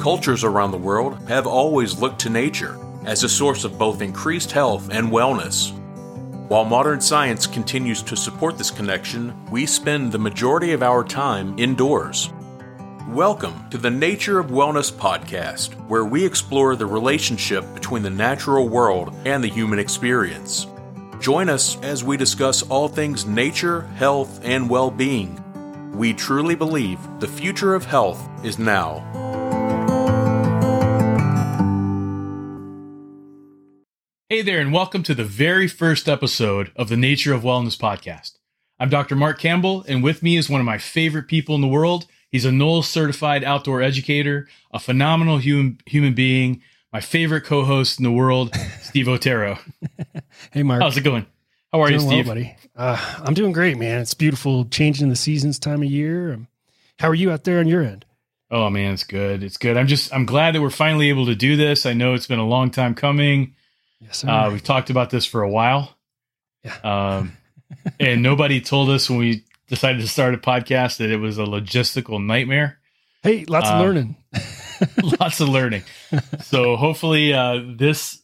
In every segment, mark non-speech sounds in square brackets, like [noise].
Cultures around the world have always looked to nature as a source of both increased health and wellness. While modern science continues to support this connection, we spend the majority of our time indoors. Welcome to the Nature of Wellness podcast, where we explore the relationship between the natural world and the human experience. Join us as we discuss all things nature, health, and well being. We truly believe the future of health is now. Hey there, and welcome to the very first episode of the Nature of Wellness podcast. I'm Dr. Mark Campbell, and with me is one of my favorite people in the world. He's a NOLS certified outdoor educator, a phenomenal human, human being, my favorite co host in the world, [laughs] Steve Otero. hey, Mark. How's it going? How are doing you, Steve? Well, buddy? Uh, I'm doing great, man. It's beautiful changing the seasons time of year. Um, how are you out there on your end? Oh man, it's good. It's good. I'm just I'm glad that we're finally able to do this. I know it's been a long time coming. Yes, sir. Uh, we've talked about this for a while. Yeah. Um, [laughs] and nobody told us when we decided to start a podcast that it was a logistical nightmare. Hey, lots uh, of learning. [laughs] lots of learning. So hopefully, uh, this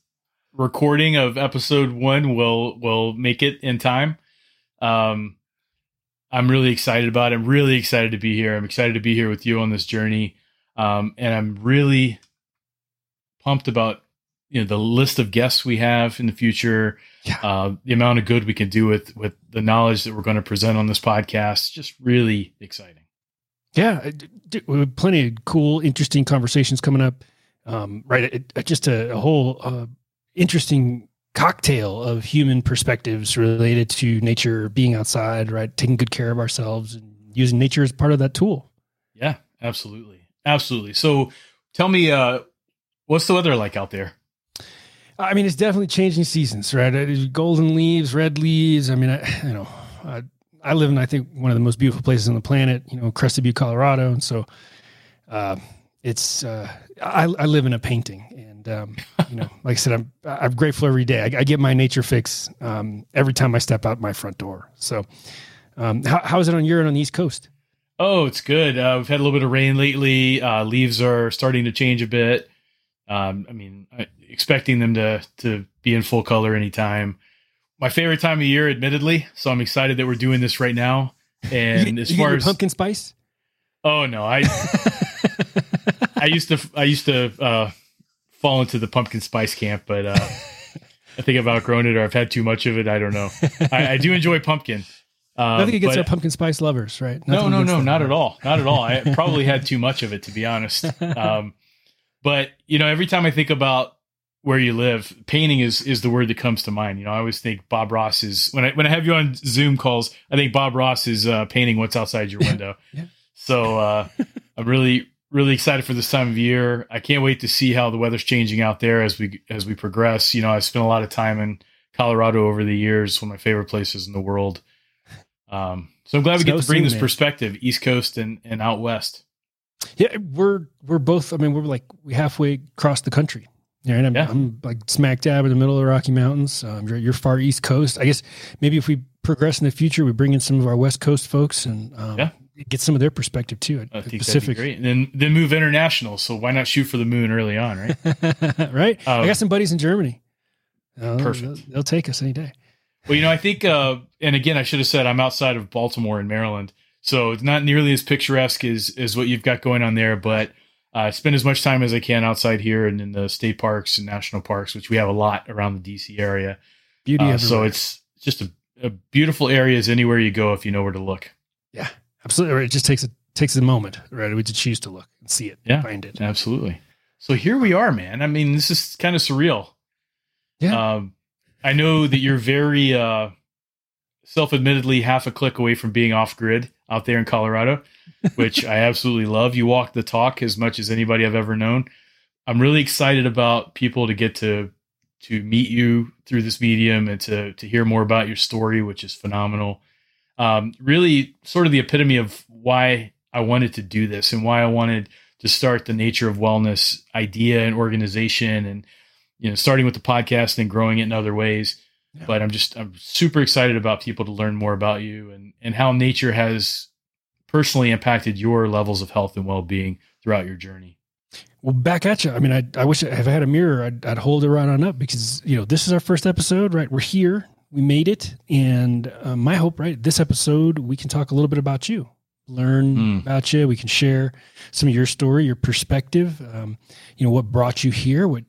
recording of episode one will will make it in time. Um, I'm really excited about it. I'm really excited to be here. I'm excited to be here with you on this journey. Um, and I'm really pumped about you know the list of guests we have in the future Yeah. uh, the amount of good we can do with with the knowledge that we're going to present on this podcast just really exciting Yeah, I d- d- we have plenty of cool, interesting conversations coming up. Um, right, it, it- just a, a whole uh, interesting cocktail of human perspectives related to nature, being outside, right, taking good care of ourselves, and using nature as part of that tool. yeah absolutely absolutely so tell me uh what's the weather like out there I mean, it's definitely changing seasons, right? Golden leaves, red leaves. I mean, I, [laughs] you know, I, I live in, I think, one of the most beautiful places on the planet, you know, Crested Butte, Colorado. And so uh, it's, uh, I, I live in a painting. And, um, you know, like I said, I'm, I'm grateful every day. I, I get my nature fix um, every time I step out my front door. So um, how, how is it on your end on the East Coast? oh it's good uh, we've had a little bit of rain lately uh, leaves are starting to change a bit um, i mean I, expecting them to to be in full color anytime my favorite time of year admittedly so i'm excited that we're doing this right now [laughs] and you, as far as pumpkin spice? oh no i [laughs] I used to I used to uh, fall into the pumpkin spice camp, but uh, [laughs] I think I've outgrown it or I've had too much of it. I don't know. I, I do enjoy pumpkin. Um, Nothing against but- our pumpkin spice lovers, right? no, Nothing no, against no, not at all, not at all. I probably had too much of it to be honest. [laughs] Um, but you know, every time I think about where you live, painting is is the word that comes to mind. You know, I always think Bob Ross is when I when I have you on Zoom calls. I think Bob Ross is uh, painting what's outside your [laughs] window. Yeah. So uh, I'm really really excited for this time of year. I can't wait to see how the weather's changing out there as we as we progress. You know, I spent a lot of time in Colorado over the years, one of my favorite places in the world. Um, so I'm glad we Snow get to bring this man. perspective, East Coast and, and out west. Yeah, we're we're both. I mean, we're like we halfway across the country. Yeah, and I'm, Yeah. I'm like smack dab in the middle of the Rocky Mountains. Um, you're, you're far east coast. I guess maybe if we progress in the future, we bring in some of our west coast folks and um, Yeah. Get some of their perspective too. I think Pacific, that'd be great. And then then move international. So why not shoot for the moon early on, right? [laughs] right? I Um, got some buddies in Germany. Uh, Perfect. They'll, they'll take us any day. Well, you know, I think, uh, and again, I should have said I'm outside of Baltimore in Maryland, so it's not nearly as picturesque as as what you've got going on there. But uh, I spend as much time as I can outside here and in the state parks and national parks, which we have a lot around the DC area. Beauty Uh, so it's just a, a beautiful area as anywhere you go if you know where to look. Absolutely. It just takes a takes a moment, right? We just choose to look and see it, Yeah. find it. Absolutely. So here we are, man. I mean, this is kind of surreal. Yeah. Um, I know that you're very uh, self-admittedly half a click away from being off grid out there in Colorado, which [laughs] I absolutely love. You walk the talk as much as anybody I've ever known. I'm really excited about people to get to to meet you through this medium and to to hear more about your story, which is phenomenal. Um, really, sort of the epitome of why I wanted to do this and why I wanted to start the nature of wellness idea and organization, and you know, starting with the podcast and growing it in other ways. Yeah. But I'm just I'm super excited about people to learn more about you and and how nature has personally impacted your levels of health and well being throughout your journey? Well, back at you. I mean, I, I wish if I had a mirror, I'd, I'd hold it right on up because, you know, this is our first episode, right? We're here, we made it. And uh, my hope, right, this episode, we can talk a little bit about you, learn mm. about you. We can share some of your story, your perspective, um, you know, what brought you here, what,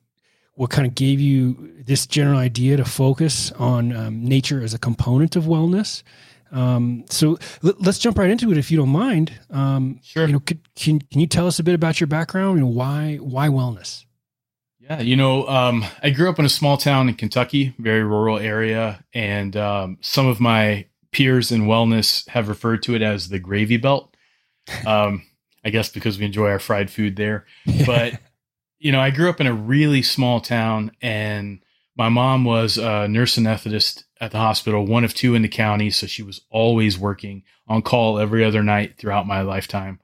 what kind of gave you this general idea to focus on um, nature as a component of wellness. Um, so let, us jump right into it, if you don't mind. Um, sure. You know, could, can can you tell us a bit about your background and why why wellness? Yeah, you know, um, I grew up in a small town in Kentucky, very rural area, and um, some of my peers in wellness have referred to it as the gravy belt. [laughs] Um, I guess because we enjoy our fried food there, [laughs] but you know, I grew up in a really small town, and my mom was a nurse anesthetist at the hospital, one of two in the county. So she was always working on call every other night throughout my lifetime.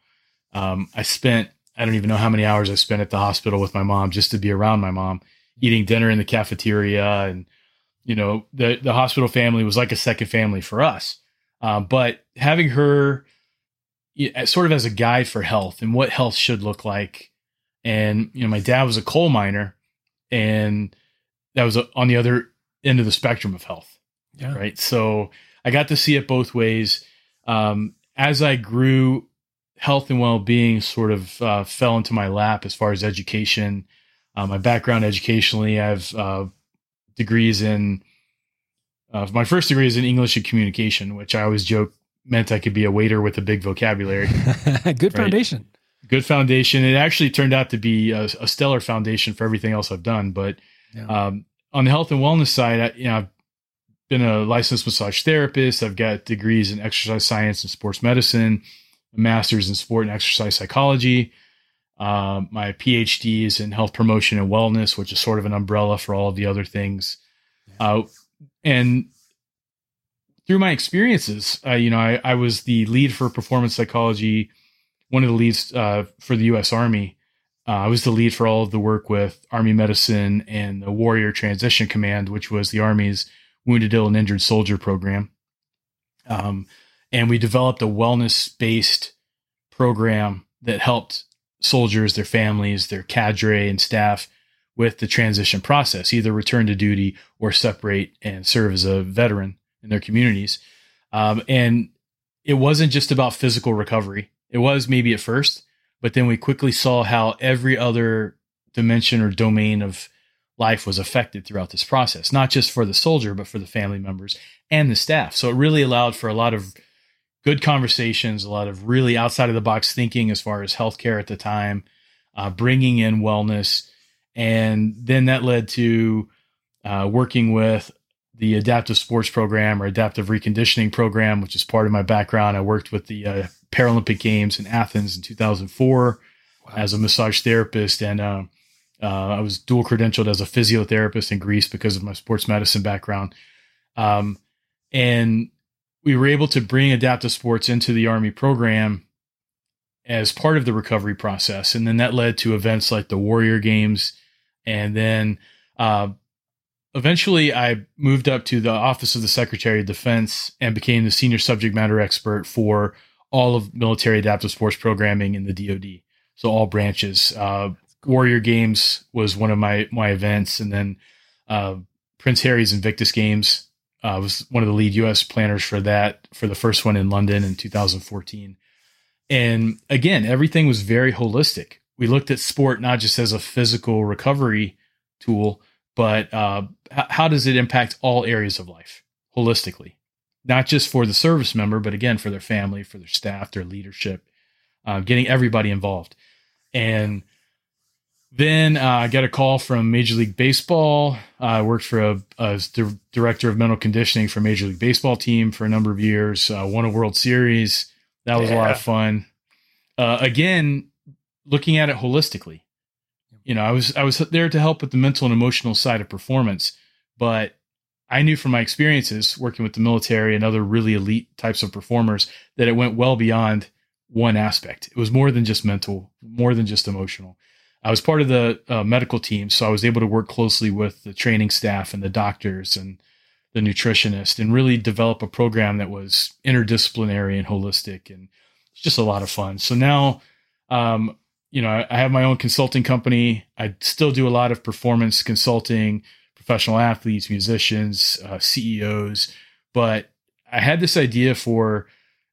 Um, I spent, I don't even know how many hours I spent at the hospital with my mom just to be around my mom, eating dinner in the cafeteria. And, you know, the, the hospital family was like a second family for us. Um, but having her sort of as a guide for health and what health should look like. And, you know, my dad was a coal miner and that was on the other end of the spectrum of health. Yeah. Right. So I got to see it both ways. Um, as I grew, health and well being sort of uh, fell into my lap as far as education. Uh, my background educationally, I have uh, degrees in. Uh, my first degree is in English and communication, which I always joke meant I could be a waiter with a big vocabulary. [laughs] Good right? foundation. Good foundation. It actually turned out to be a, a stellar foundation for everything else I've done. But yeah. um, on the health and wellness side, I, you know, I've been a licensed massage therapist. I've got degrees in exercise science and sports medicine, a master's in sport and exercise psychology. Um, my PhD is in health promotion and wellness, which is sort of an umbrella for all of the other things. Uh, and through my experiences, uh, you know, I, I, was the lead for performance psychology, one of the leads uh, for the U.S. Army. Uh, I was the lead for all of the work with Army Medicine and the Warrior Transition Command, which was the Army's wounded, ill, and injured soldier program. Um, and we developed a wellness based program that helped soldiers, their families, their cadre, and staff with the transition process, either return to duty or separate and serve as a veteran in their communities. Um, and it wasn't just about physical recovery. It was maybe at first, but then we quickly saw how every other dimension or domain of life was affected throughout this process, not just for the soldier, but for the family members and the staff. So it really allowed for a lot of good conversations, a lot of really outside of the box thinking as far as healthcare at the time, uh, bringing in wellness. And then that led to uh, working with the adaptive sports program or adaptive reconditioning program, which is part of my background. I worked with the uh, Paralympic Games in Athens in 2004 wow. as a massage therapist and uh, uh, I was dual credentialed as a physiotherapist in Greece because of my sports medicine background. Um, and we were able to bring adaptive sports into the Army program as part of the recovery process. And then that led to events like the Warrior Games. And then uh, eventually I moved up to the Office of the Secretary of Defense and became the senior subject matter expert for all of military adaptive sports programming in the DoD. So all branches, uh, Warrior Games was one of my my events, and then uh, Prince Harry's Invictus Games uh, was one of the lead U.S. planners for that for the first one in London in 2014. And again, everything was very holistic. We looked at sport not just as a physical recovery tool, but uh, how does it impact all areas of life holistically, not just for the service member, but again for their family, for their staff, their leadership, uh, getting everybody involved. And then uh, I got a call from Major League Baseball. Uh, I worked for a, a di- director of mental conditioning for Major League Baseball team for a number of years. Uh, won a World Series. That was yeah. a lot of fun. Uh, again, looking at it holistically. You know, I was I was there to help with the mental and emotional side of performance, but I knew from my experiences working with the military and other really elite types of performers that it went well beyond one aspect. It was more than just mental, more than just emotional. I was part of the uh, medical team, so I was able to work closely with the training staff and the doctors and the nutritionist and really develop a program that was interdisciplinary and holistic and it's just a lot of fun. So now, um, you know, I, I have my own consulting company. I still do a lot of performance consulting, professional athletes, musicians, uh, CEOs, but I had this idea for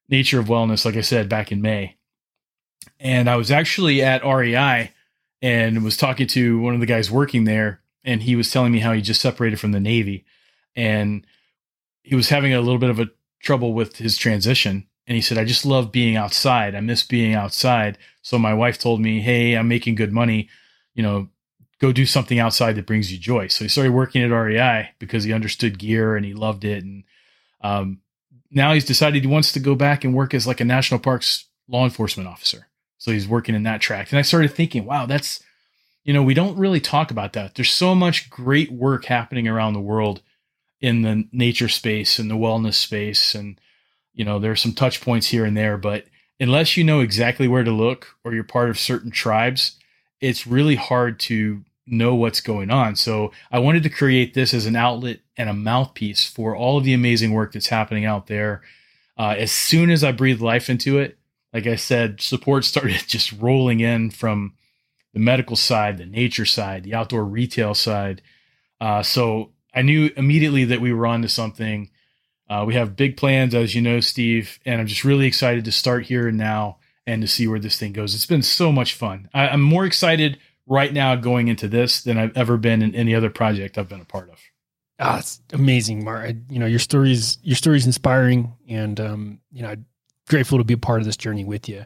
Nature of Wellness, like I said, back in May. And I was actually at REI and was talking to one of the guys working there. And he was telling me how he just separated from the Navy. And he was having a little bit of a trouble with his transition. And he said, I just love being outside. I miss being outside. So my wife told me, Hey, I'm making good money. You know, go do something outside that brings you joy. So he started working at REI because he understood gear and he loved it. And um, now he's decided he wants to go back and work as like a national parks law enforcement officer. So he's working in that tract. And I started thinking, wow, that's, you know, we don't really talk about that. There's so much great work happening around the world in the nature space and the wellness space. And, you know, there are some touch points here and there, but unless you know exactly where to look or you're part of certain tribes, it's really hard to know what's going on. So I wanted to create this as an outlet and a mouthpiece for all of the amazing work that's happening out there. Uh, as soon as I breathed life into it, like I said, support started [laughs] just rolling in from the medical side, the nature side, the outdoor retail side. Uh, so I knew immediately that we were on to something. Uh, we have big plans, as you know, Steve, and I'm just really excited to start here and now and to see where this thing goes. It's been so much fun. I, I'm more excited right now going into this than I've ever been in any other project I've been a part of. Ah, it's amazing, Mark. You know, your story's your story's inspiring, and um, you know, I'm grateful to be a part of this journey with you.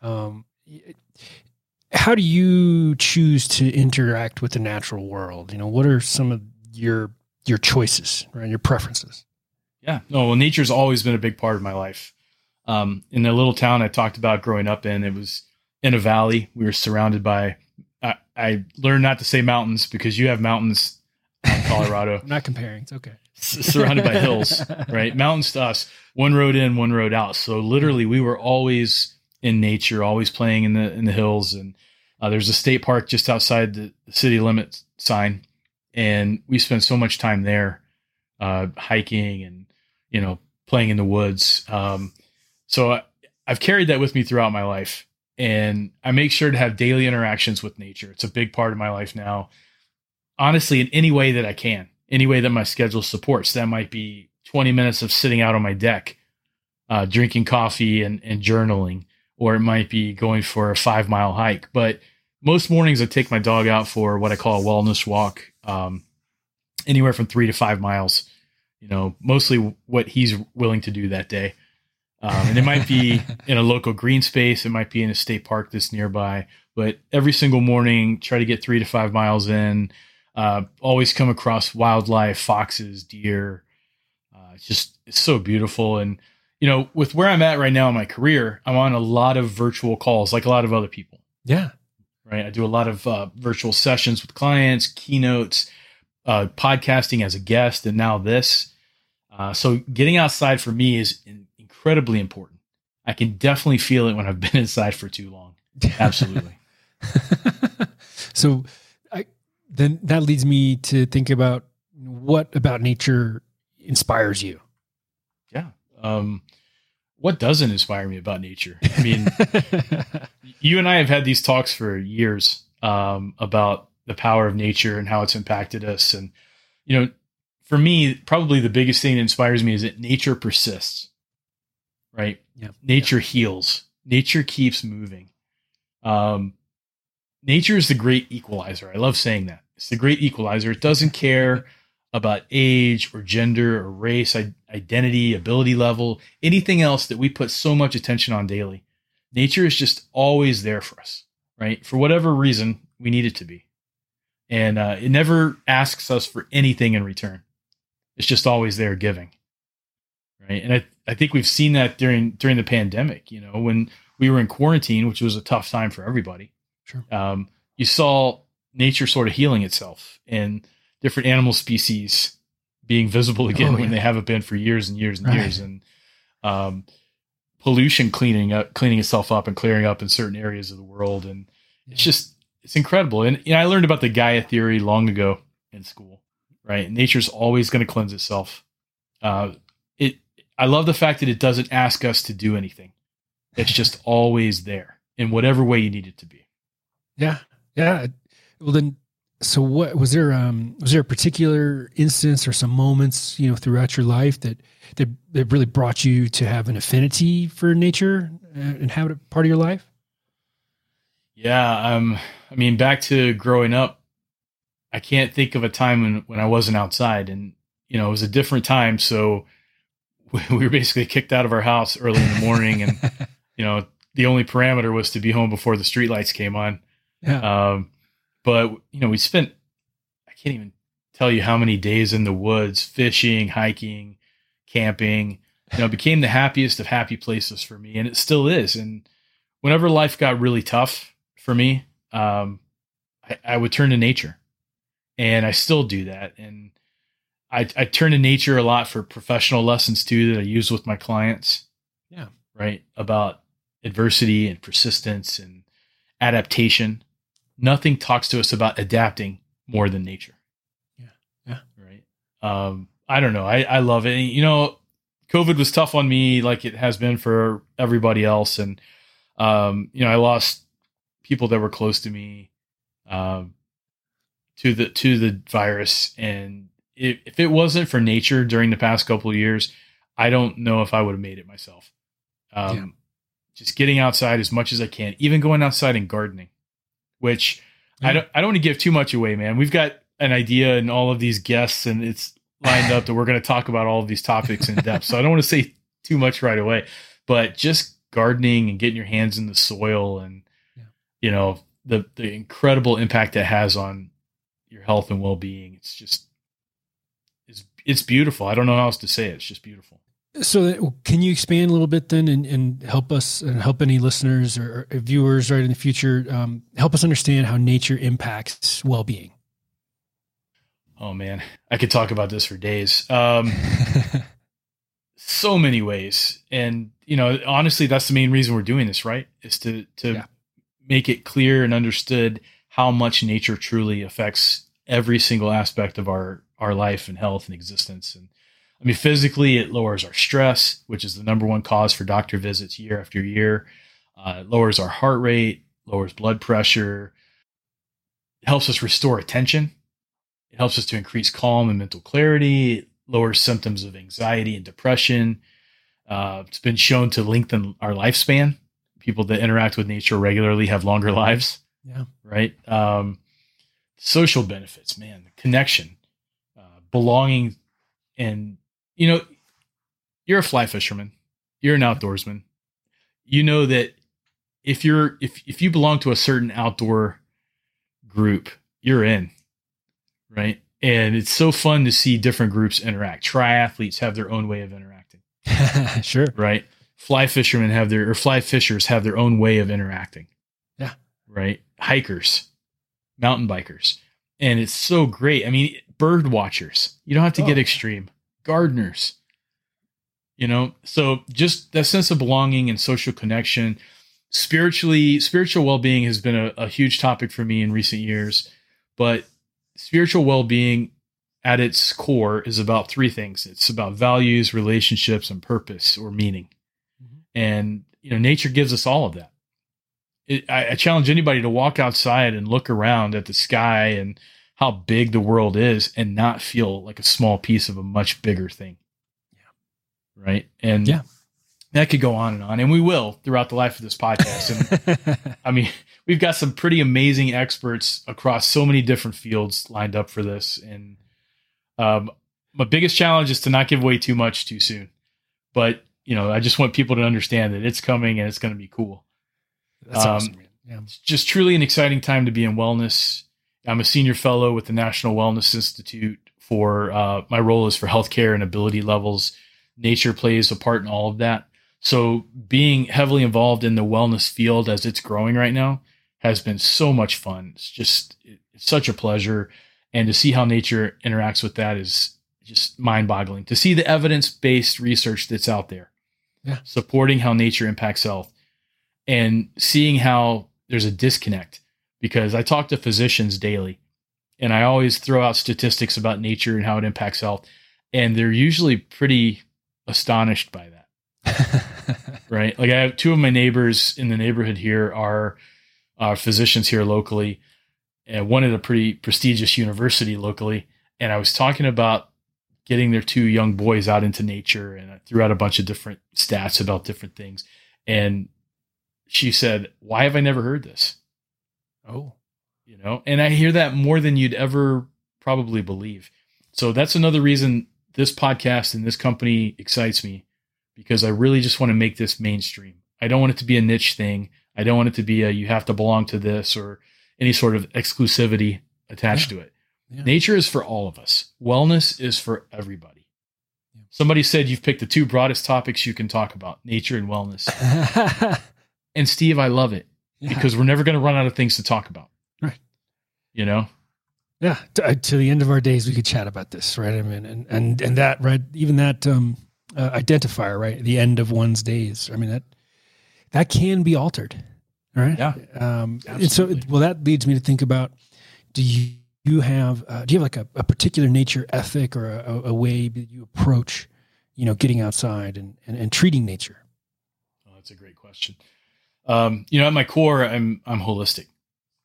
Um, how do you choose to interact with the natural world? You know, what are some of your your choices, right? Your preferences? Yeah, no, well, nature's always been a big part of my life. Um, in the little town I talked about growing up in, it was in a valley. We were surrounded by I, I learned not to say mountains because you have mountains in Colorado. I'm not comparing. It's okay. Surrounded by hills, [laughs] right? Mountains to us, one road in, one road out. So literally, we were always in nature, always playing in the in the hills. And uh, there's a state park just outside the city limit sign, and we spent so much time there, uh, hiking and you know playing in the woods. Um, so I, I've carried that with me throughout my life and I make sure to have daily interactions with nature. It's a big part of my life now. Honestly, in any way that I can, any way that my schedule supports. That might be 20 minutes of sitting out on my deck, uh, drinking coffee and, and journaling, or it might be going for a five mile hike. But most mornings, I take my dog out for what I call a wellness walk, um, anywhere from three to five miles. You know, mostly what he's willing to do that day. Um, and it might be [laughs] in a local green space, it might be in a state park that's nearby. But every single morning, try to get three to five miles in. Uh, always come across wildlife, foxes, deer. Uh, it's just it's so beautiful. And you know, with where I'm at right now in my career, I'm on a lot of virtual calls, like a lot of other people. Yeah. Right. I do a lot of uh, virtual sessions with clients, keynotes, uh, podcasting as a guest, and now this. Uh, so getting outside for me is in, incredibly important. I can definitely feel it when I've [laughs] been inside for too long. [laughs] Absolutely. so then that leads me to think about what about nature inspires you? Yeah. Um, what doesn't inspire me about nature? I mean, [laughs] you and I have had these talks for years um, about the power of nature and how it's impacted us. And, you know, for me, probably the biggest thing that inspires me is that nature persists right? Yeah. Nature yeah. heals. Nature keeps moving. Um, nature is the great equalizer. I love saying that. It's the great equalizer. It doesn't care about age or gender or race, identity, ability level, anything else that we put so much attention on daily. Nature is just always there for us, right? For whatever reason, we need it to be. And uh, it never asks us for anything in return. It's just always there giving right? And I, I think we've seen that during during the pandemic. You know, when we were in quarantine, which was a tough time for everybody. Sure. Um, you saw nature sort of healing itself and different animal species being visible again oh, yeah. when they haven't been for years and years and right. years, and um, pollution cleaning up, cleaning itself up, and clearing up in certain areas of the world, and yeah. it's just it's incredible. And you know, I learned about the Gaia theory long ago in school. Right, nature's always going to cleanse itself. Uh, it I love the fact that it doesn't ask us to do anything. It's just [laughs] always there in whatever way you need it to be. Yeah. Yeah. Well, then, so what was there? Um, was there a particular instance or some moments, you know, throughout your life that that, that really brought you to have an affinity for nature and have it part of your life? Yeah. Um. I mean, back to growing up, I can't think of a time when when I wasn't outside, and you know, it was a different time. So [laughs] we were basically kicked out of our house early in the morning, and [laughs] you know, the only parameter was to be home before the streetlights came on. Yeah. Um, but you know, we spent I can't even tell you how many days in the woods, fishing, hiking, camping. You know, it became the happiest of happy places for me, and it still is. And whenever life got really tough for me, um, I, I would turn to nature, and I still do that. And I, I turn to nature a lot for professional lessons too that I use with my clients. Yeah. Right. About adversity and persistence and adaptation. Nothing talks to us about adapting more than nature. Yeah. Yeah. Right. Um, I don't know. I, I love it. You know, COVID was tough on me like it has been for everybody else. And, um, you know, I lost people that were close to me, um, to the, to the virus. And if, if it wasn't for nature during the past couple of years, I don't know if I would have made it myself. Um, yeah. just getting outside as much as I can, even going outside and gardening, which yeah. I don't, I don't want to give too much away, man. We've got an idea and all of these guests and it's lined up that we're going to talk about all of these topics in depth. So I don't want to say too much right away, but just gardening and getting your hands in the soil and, yeah. you know, the, the incredible impact it has on your health and well-being. It's just, it's, it's beautiful. I don't know how else to say it. It's just beautiful. So, can you expand a little bit then, and, and help us and help any listeners or, or viewers right in the future um, help us understand how nature impacts well-being? Oh man, I could talk about this for days. Um, [laughs] so many ways, and you know, honestly, that's the main reason we're doing this, right? Is to to yeah. make it clear and understood how much nature truly affects every single aspect of our our life and health and existence. And I mean, physically, it lowers our stress, which is the number one cause for doctor visits year after year. Uh, it lowers our heart rate, lowers blood pressure, it helps us restore attention. It helps us to increase calm and mental clarity. It lowers symptoms of anxiety and depression. Uh, it's been shown to lengthen our lifespan. People that interact with nature regularly have longer [laughs] lives. Yeah. Right. Um, social benefits, man, the connection, uh, belonging, and you know, you're a fly fisherman, you're an outdoorsman. You know that if you're if if you belong to a certain outdoor group, you're in, right? And it's so fun to see different groups interact. Triathletes have their own way of interacting. [laughs] sure. Right. Fly fishermen have their or fly fishers have their own way of interacting. Yeah. Right. Hikers, mountain bikers. And it's so great. I mean, bird watchers. You don't have to oh. get extreme. Gardeners. You know, so just that sense of belonging and social connection. Spiritually, spiritual well being has been a, a huge topic for me in recent years. But spiritual well being at its core is about three things it's about values, relationships, and purpose or meaning. Mm-hmm. And, you know, nature gives us all of that it, I, I challenge anybody to walk outside and look around at the sky and how big the world is and not feel like a small piece of a much bigger thing. Yeah. Right. And yeah, that could go on and on, and we will throughout the life of this podcast. And [laughs] I mean, we've got some pretty amazing experts across so many different fields lined up for this. And um, my biggest challenge is to not give away too much too soon. But you know, I just want people to understand that it's coming and it's going to be cool. That's um, awesome. Yeah. It's just truly an exciting time to be in wellness. I'm a senior fellow with the National Wellness Institute for uh, my role is for healthcare and ability levels. Nature plays a part in all of that. So being heavily involved in the wellness field as it's growing right now has been so much fun. It's just it's such a pleasure, and to see how nature interacts with that is just mind boggling. To see the evidence based research that's out there, yeah, supporting how nature impacts health and seeing how there's a disconnect because I talk to physicians daily and I always throw out statistics about nature and how it impacts health. And they're usually pretty astonished by that. [laughs] right? Like I have two of my neighbors in the neighborhood here are uh, physicians here locally, and one at a pretty prestigious university locally. And I was talking about getting their two young boys out into nature, and I threw out a bunch of different stats about different things. And she said, "Why have I never heard this?" Oh, you know, and I hear that more than you'd ever probably believe. So that's another reason this podcast and this company excites me because I really just want to make this mainstream. I don't want it to be a niche thing. I don't want it to be a you have to belong to this or any sort of exclusivity attached yeah. to it. Yeah. Nature is for all of us. Wellness is for everybody. Yeah. Somebody said you've picked the two broadest topics you can talk about, nature and wellness. [laughs] and Steve, I love it because we're never going to run out of things to talk about. Right. You know? Yeah, to, uh, to, the end of our days, we could chat about this, right? I mean, and and and that, right? Even that um, uh, identifier, right? The end of one's days. I mean that that can be altered, right? Yeah. Um, and so, well, that leads me to think about: Do you you have uh, do you have like a, a particular nature ethic or a, a, way that you approach, you know, getting outside and and, and treating nature? Oh, that's a great question. Um, you know, at my core, I'm I'm holistic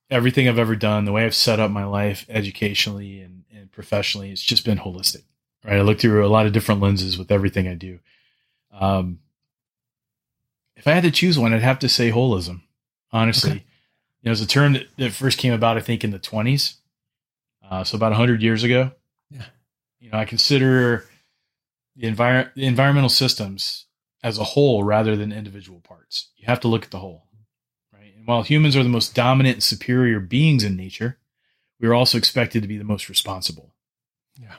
everything I've ever done, the way I've set up my life educationally and, and professionally, it's just been holistic. Right. I look through a lot of different lenses with everything I do. Um, if I had to choose one, I'd have to say holism, honestly. Okay. You know, it's a term that, that, first came about, I think, in the 20s. Uh, so about 100 years ago. Yeah. You know, I consider the, envir- the environmental systems as a whole rather than individual parts. You have to look at the whole Right? And while humans are the most dominant and superior beings in nature, we are also expected to be the most responsible. Yeah.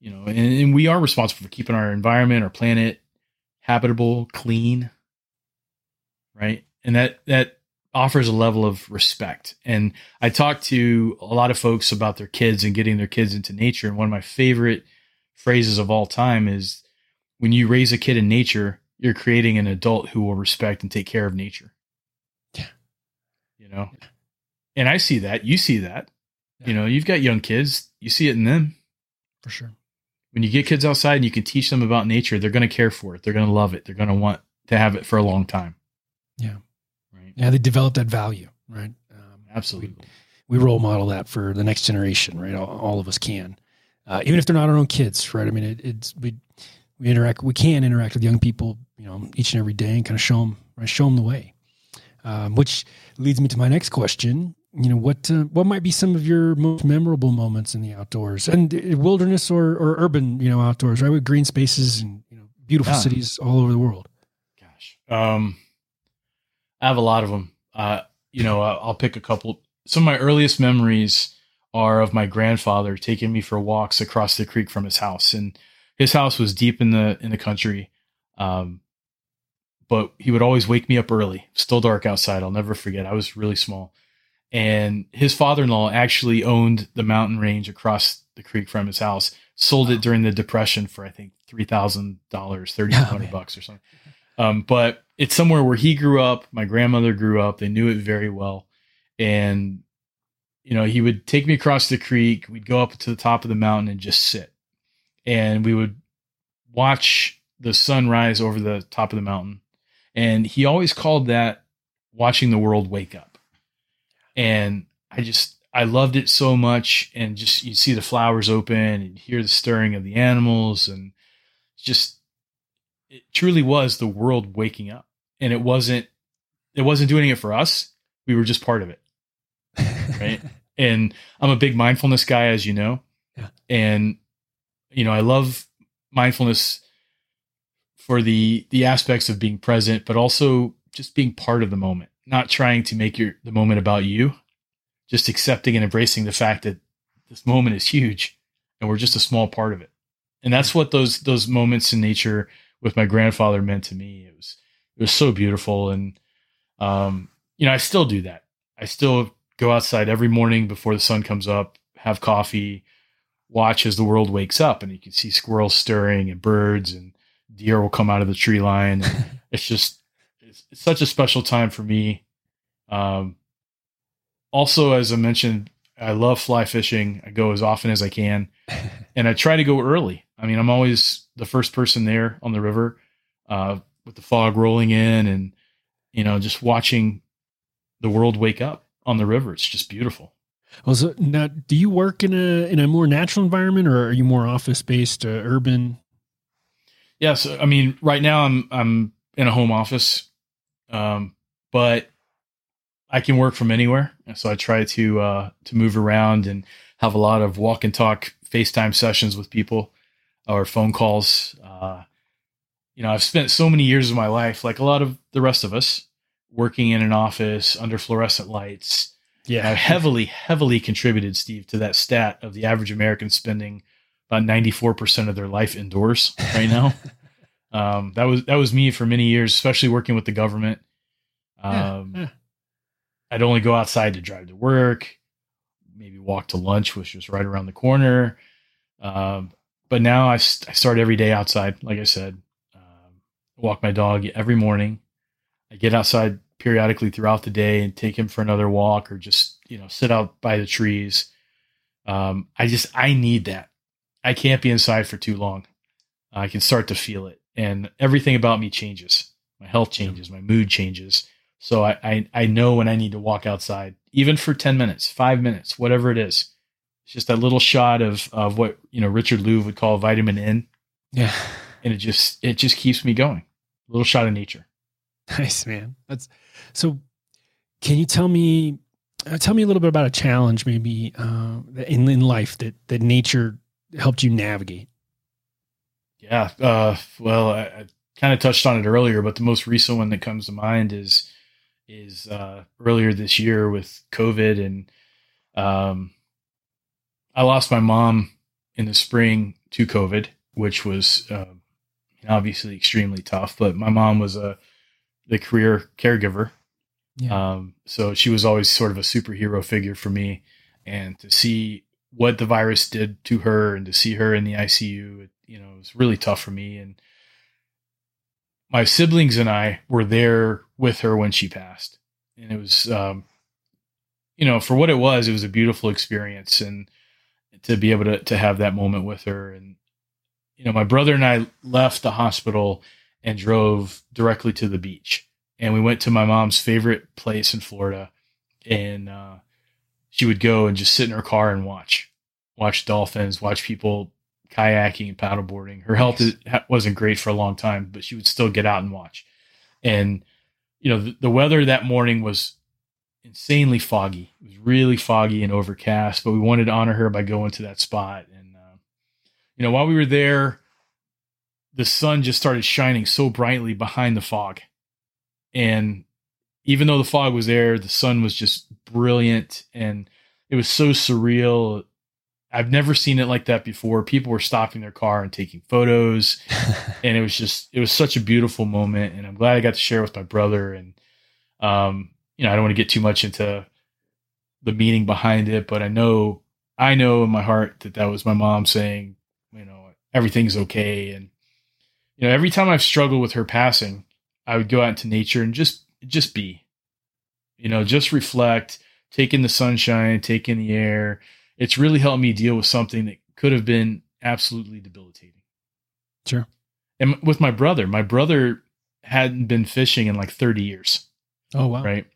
You know, and, and we are responsible for keeping our environment, our planet habitable, clean. Right. And that, that offers a level of respect. And I talk to a lot of folks about their kids and getting their kids into nature. And one of my favorite phrases of all time is when you raise a kid in nature, you're creating an adult who will respect and take care of nature Yeah. You know. And I see that. You see that. Yeah. You know, you've got young kids. You see it in them. For sure. When you get kids outside and you can teach them about nature, they're going to care for it. They're going to love it. They're going to want to have it for a long time. Yeah. Right. Yeah. They develop that value. Right. Um, Absolutely. We, we, role model that for the next generation. Right. All, all of us can, uh, even if they're not our own kids. Right. I mean, it, it's we we interact. We can interact with young people. You know, each and every day, and kind of show them. Right, show them the way. Um, which leads me to my next question. You know, what uh, what might be some of your most memorable moments in the outdoors and uh, wilderness or, or urban, you know, outdoors, right? With green spaces and you know, beautiful yeah. cities all over the world. Gosh, um, I have a lot of them. Uh, you know, I'll pick a couple. Some of my earliest memories are of my grandfather taking me for walks across the creek from his house, and his house was deep in the in the country. Um, but he would always wake me up early. Still dark outside. I'll never forget. I was really small. And his father-in-law actually owned the mountain range across the creek from his house. Sold it during the depression for I think three thousand dollars, thirty hundred oh, bucks or something. Um, but it's somewhere where he grew up. My grandmother grew up. They knew it very well, and you know he would take me across the creek. We'd go up to the top of the mountain and just sit, and we would watch the sun rise over the top of the mountain and he always called that watching the world wake up. And I just, I loved it so much. And just, you see the flowers open and hear the stirring of the animals. And just, it truly was the world waking up. And it wasn't, it wasn't doing it for us. We were just part of it. [laughs] Right. and I'm a big mindfulness guy, as you know. Yeah. And, you know, I love mindfulness for the the aspects of being present, but also just being part of the moment, not trying to make your the moment about you, just accepting and embracing the fact that this moment is huge and we're just a small part of it. And that's what those those moments in nature with my grandfather meant to me. It was it was so beautiful and um you know, I still do that. I still go outside every morning before the sun comes up, have coffee, watch as the world wakes up and you can see squirrels stirring and birds and deer will come out of the tree line. [laughs] it's just it's, it's, such a special time for me. Um, also, as I mentioned, I love fly fishing. I go as often as I can, [laughs] and I try to go early. I mean, I'm always the first person there on the river. Uh, with the fog rolling in and you know just watching the world wake up on the river. It's just beautiful. Well, so now, do you work in a in a more natural environment, or are you more office based, uh, urban? Yes, I mean, right now I'm I'm in a home office, um, but I can work from anywhere. So I try to uh, to move around and have a lot of walk and talk FaceTime sessions with people or phone calls. Uh, you know, I've spent so many years of my life, like a lot of the rest of us, working in an office under fluorescent lights. Yeah, I've [laughs] heavily, heavily contributed, Steve, to that stat of the average American spending about ninety four percent of their life indoors right now. [laughs] um, that was that was me for many years, especially working with the government. Um, yeah, yeah. I'd only go outside to drive to work, maybe walk to lunch, which was right around the corner. Um, but now I, I, start every day outside. Like I said, um, walk my dog every morning. I get outside periodically throughout the day and take him for another walk or just, you know, sit out by the trees. Um, I just, I need that. I can't be inside for too long. I can start to feel it and everything about me changes. My health changes, my mood changes. So I, I, I know when I need to walk outside, even for 10 minutes, five minutes, whatever it is. It's just that little shot of, of what, you know, Richard Louv would call vitamin N. Yeah. And it just, it just keeps me going. A little shot of nature. [laughs] Nice, man. That's so. Can you tell me, uh, tell me a little bit about a challenge maybe uh, in, in life that, that nature helped you navigate? Yeah. Uh, well, I, I kind of touched on it earlier, but the most recent one that comes to mind is is uh, earlier this year with COVID, and um, I lost my mom in the spring to COVID, which was uh, obviously extremely tough. But my mom was a the career caregiver, yeah. um, so she was always sort of a superhero figure for me, and to see what the virus did to her and to see her in the ICU, it, you know, it was really tough for me. And my siblings and I were there with her when she passed, and it was, um, you know, for what it was, it was a beautiful experience, and to be able to to have that moment with her, and you know, my brother and I left the hospital and drove directly to the beach, and we went to my mom's favorite place in Florida, and uh, she would go and just sit in her car and watch, watch dolphins, watch people kayaking and paddleboarding. Her health wasn't great for a long time, but she would still get out and watch. And you know, the, the, weather that morning was insanely foggy. It was really foggy and overcast, but we wanted to honor her by going to that spot. And uh, you know, while we were there, the sun just started shining so brightly behind the fog, and even though the fog was there, the sun was just brilliant and it was so surreal I've never seen it like that before. People were stopping their car and taking photos, [laughs] and it was just it was such a beautiful moment. And I'm glad I got to share with my brother. And um, you know, I don't want to get too much into the meaning behind it, but I know I know in my heart that that was my mom saying, you know, everything's okay. And you know, every time I've struggled with her passing, I would go out into nature and just just be, you know, just reflect, take in the sunshine, take in the air it's really helped me deal with something that could have been absolutely debilitating. Sure. And with my brother, my brother hadn't been fishing in like 30 years. Oh, wow. Right.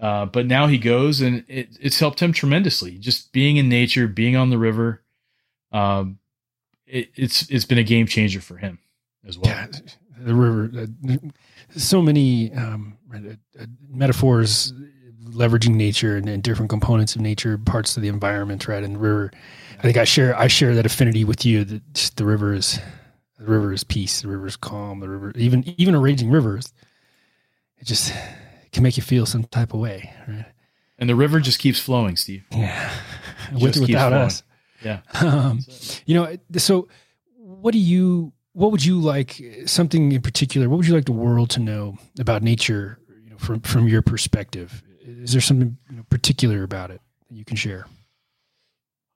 Uh, but now he goes and it, it's helped him tremendously. Just being in nature, being on the river. Um, it, it's, it's been a game changer for him as well. Yeah, the river, uh, so many um, uh, metaphors leveraging nature and, and, different components of nature, parts of the environment, right? And the river, I think I share I share that affinity with you. That the river is the river is peace, the river is calm, the river even even a raging river, it just it can make you feel some type of way, right? And the river just keeps flowing, Steve. Yeah, [laughs] with or without us. Yeah. Um, you know, so what do you? What would you like? Something in particular? What would you like the world to know about nature? You know, from from your perspective, is there something you know, particular about it that you can share?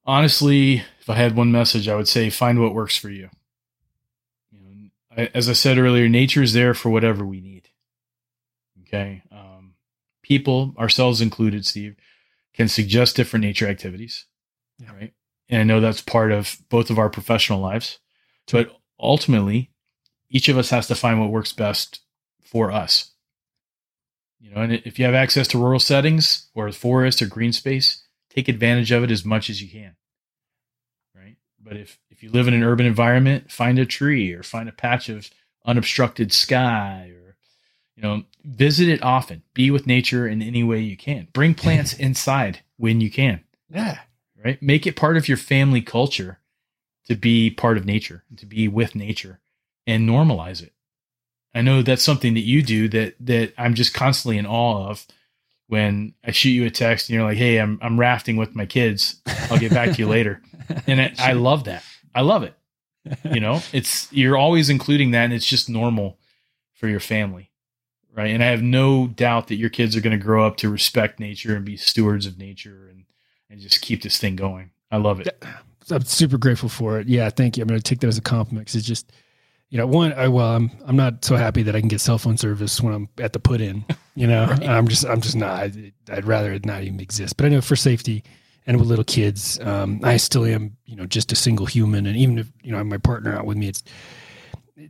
Honestly, if I had one message, I would say find what works for you. You know, I, as I said earlier, nature is there for whatever we need. Okay, um, people, ourselves included, Steve, can suggest different nature activities. Yeah. Right, and I know that's part of both of our professional lives, but ultimately, each of us has to find what works best for us. You know, and if you have access to rural settings or forest or green space, take advantage of it as much as you can. Right? But if if you live in an urban environment, find a tree or find a patch of unobstructed sky or you know, visit it often. Be with nature in any way you can. Bring plants [laughs] inside when you can. Yeah. Right? Make it part of your family culture to be part of nature, to be with nature and normalize it. I know that's something that you do that that I'm just constantly in awe of. When I shoot you a text and you're like, "Hey, I'm I'm rafting with my kids. I'll get back to you later," [laughs] and I, I love that. I love it. [laughs] You know, it's you're always including that, and it's just normal for your family, right? And I have no doubt that your kids are going to grow up to respect nature and be stewards of nature, and and just keep this thing going. I love it. I'm super grateful for it. Yeah, thank you. I'm going to take that as a compliment because it's just you know, one, I, well, I'm I'm not so happy that I can get cell phone service when I'm at the put in. You know, [laughs] right. I'm just I'm just not. I'd, I'd, rather it not even exist. But I know for safety and with little kids, um, I still am. You know, just a single human, and even if you know I have my partner out with me, it's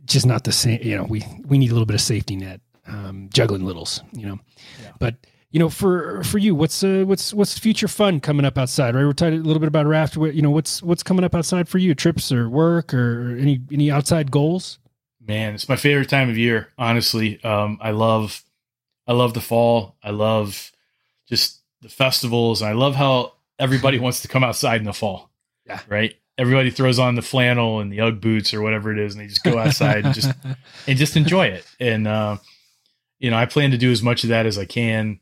just not the same. You know, we we need a little bit of safety net. Um, juggling littles, you know, yeah. but you know, for for you, what's uh, what's what's future fun coming up outside? Right, we're talking a little bit about raft. You know, what's what's coming up outside for you? Trips or work or any any outside goals? Man, it's my favorite time of year. Honestly, um, I love I love the fall. I love just the festivals. I love how everybody [laughs] wants to come outside in the fall. Yeah, right. Everybody throws on the flannel and the UGG boots or whatever it is, and they just go outside and just [laughs] and just enjoy it. And uh, you know, I plan to do as much of that as I can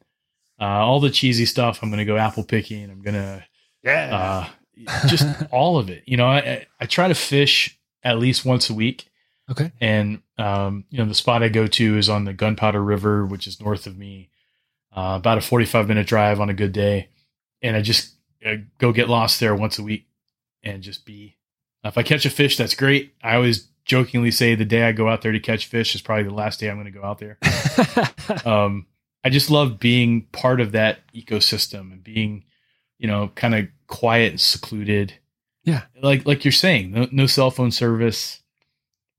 uh, all the cheesy stuff. I'm going to go apple picking. I'm going to, yeah, uh, just [laughs] all of it. You know, I, I try to fish at least once a week. Okay. And, um, you know, the spot I go to is on the Gunpowder River, which is north of me, uh, about a 45 minute drive on a good day. And I just uh, go get lost there once a week and just be, if I catch a fish, that's great. I always jokingly say the day I go out there to catch fish is probably the last day I'm going to go out there. [laughs] um, I just love being part of that ecosystem and being, you know, kind of quiet and secluded. Yeah. Like like you're saying, no, no cell phone service,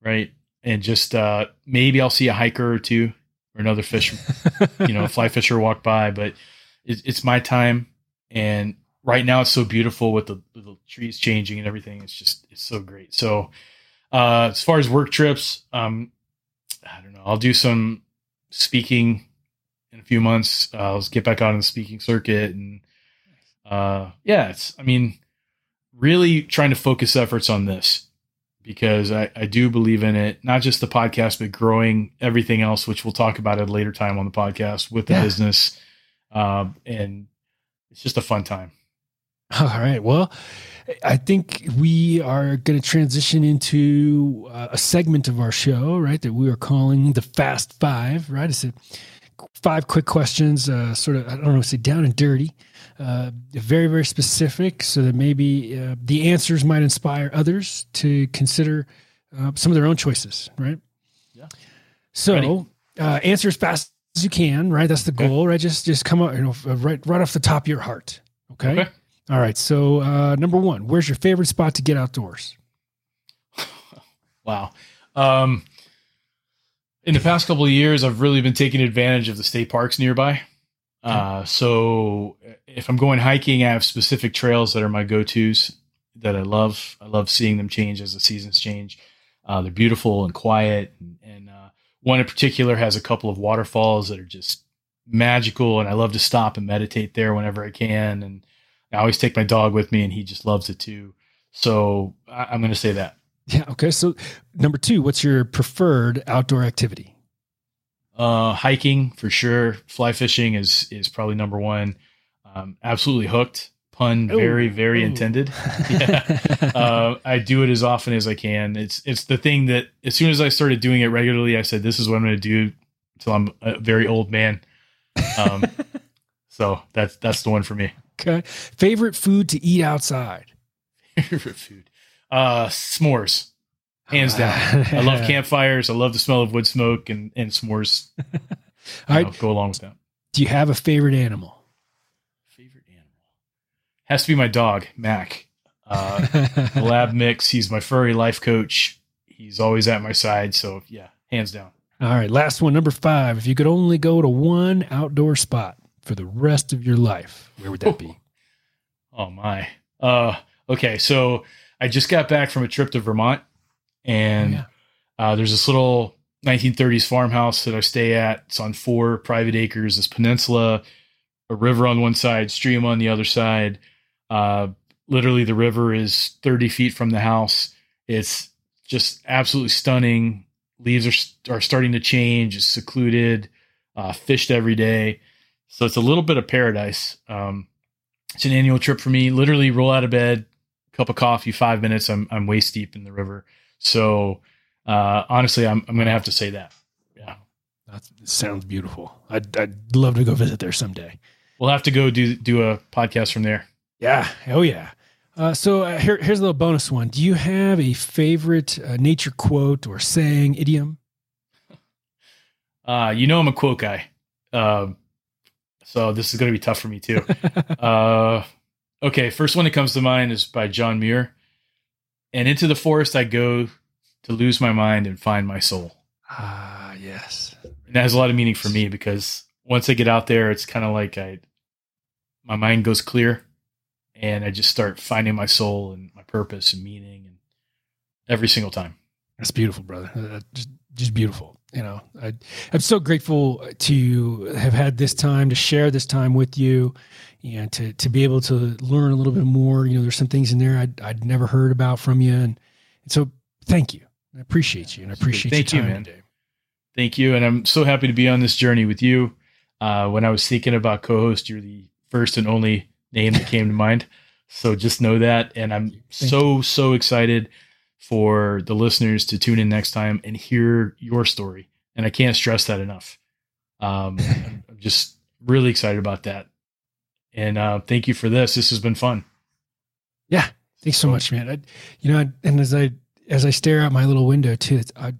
right? And just uh maybe I'll see a hiker or two or another fish, [laughs] you know, a fly fisher walk by, but it, it's my time and right now it's so beautiful with the, the trees changing and everything. It's just it's so great. So uh as far as work trips, um I don't know, I'll do some speaking in a few months. Uh, let's get back out on the speaking circuit, and uh, yeah, it's. I mean, really trying to focus efforts on this because I, I do believe in it. Not just the podcast, but growing everything else, which we'll talk about at a later time on the podcast with the yeah. business, um, and it's just a fun time. [laughs] All right. Well, I think we are going to transition into uh, a segment of our show, right? That we are calling the Fast Five, right? It's a five quick questions, uh, sort of, I don't know, say down and dirty, uh, very, very specific, so that maybe uh, the answers might inspire others to consider uh, some of their own choices, right? Yeah. So, uh, answer as fast as you can, right? That's the okay. goal, right? Just, just come up, you know, right, right off the top of your heart. Okay. okay. All right. So, uh, number one, where's your favorite spot to get outdoors? [laughs] wow. Um, in the past couple of years, I've really been taking advantage of the state parks nearby. Uh, so if I'm going hiking, I have specific trails that are my go-tos that I love. I love seeing them change as the seasons change. Uh, they're beautiful and quiet, and, and uh, one in particular has a couple of waterfalls that are just magical, and I love to stop and meditate there whenever I can. And I always take my dog with me, and he just loves it too. So I, I'm going to say that. Yeah. Okay. So number two, what's your preferred outdoor activity? Uh, hiking for sure. Fly fishing is is probably number one. Um, absolutely hooked. Pun Ooh. very very Ooh. intended. [laughs] yeah. uh, I do it as often as I can. It's it's the thing that as soon as I started doing it regularly, I said this is what I'm going to do until I'm a very old man. Um, [laughs] so that's that's the one for me. Okay. Favorite food to eat outside. [laughs] Favorite food. Uh, s'mores, hands down. I love [laughs] campfires. I love the smell of wood smoke and and s'mores. [laughs] All right, go along with that. Do you have a favorite animal? Favorite animal has to be my dog, Mac. Uh, [laughs] lab mix. He's my furry life coach. He's always at my side. So yeah, hands down. All right, last one, number five. If you could only go to one outdoor spot for the rest of your life, where would that be? Oh my. Uh okay, so I just got back from a trip to Vermont and Yeah. uh, there's this little 1930s farmhouse that I stay at. It's on four private acres, this peninsula, a river on one side, stream on the other side. Uh, literally, the river is 30 feet from the house. It's just absolutely stunning. Leaves are, are starting to change. It's secluded, uh, fished every day. So it's a little bit of paradise. Um, it's an annual trip for me. Literally, roll out of bed, cup of coffee, five minutes. I'm I'm waist deep in the river. So uh, honestly, I'm I'm gonna have to say that. Yeah, That sounds beautiful. I'd, I'd love to go visit there someday. we'll have to go do do a podcast from there. Yeah. Oh, yeah. Uh, so uh, here, here's a little bonus one. Do you have a favorite uh, nature quote or saying, idiom? Uh, you know, I'm a quote guy. Um, so this is gonna be tough for me too. [laughs] uh, okay, first one that comes to mind is by John Muir. And into the forest I go to lose my mind and find my soul. Ah, yes. and that has a lot of meaning for me because once I get out there, it's kind of like I, my mind goes clear, and I just start finding my soul and my purpose and meaning, and every single time. That's beautiful, brother. Uh, just, just beautiful. You know, I, I'm so grateful to have had this time to share this time with you, and to to be able to learn a little bit more. You know, there's some things in there I'd, I'd never heard about from you, and, and so thank you. I appreciate you, and I appreciate Thank your you, man. today. Thank you, and I'm so happy to be on this journey with you. Uh, when I was thinking about co-host, you're the first and only name that came to mind. So just know that, and I'm Thank so so excited for the listeners to tune in next time and hear your story. And I can't stress that enough. Um, I'm just really excited about that. And uh, thank you for this. This has been fun. Yeah, thanks so much, man. I, you know, and as I as I stare out my little window too, it's I,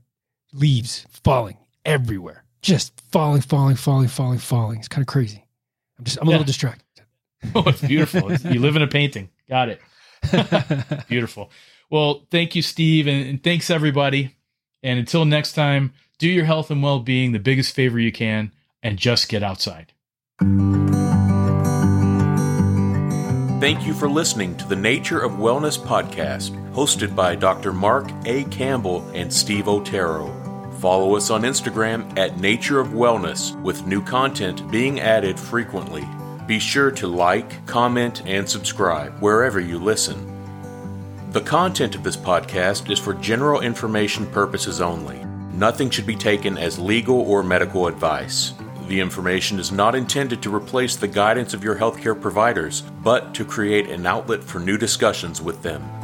leaves falling everywhere, just falling, falling, falling, falling, falling. It's kind of crazy. I'm just I'm a Yeah. little distracted. [laughs] Oh, it's beautiful. It's- you live in a painting. Got it. [laughs] Beautiful. Well, thank you, Steve, and, and thanks everybody. And until next time, do your health and well being the biggest favor you can, and just get outside. Thank you for listening to the Nature of Wellness podcast, hosted by Dr. Mark A. Campbell and Steve Otero. Follow us on Instagram at Nature of Wellness, with new content being added frequently. Be sure to like, comment, and subscribe wherever you listen. The content of this podcast is for general information purposes only. Nothing should be taken as legal or medical advice. The information is not intended to replace the guidance of your healthcare providers, but to create an outlet for new discussions with them.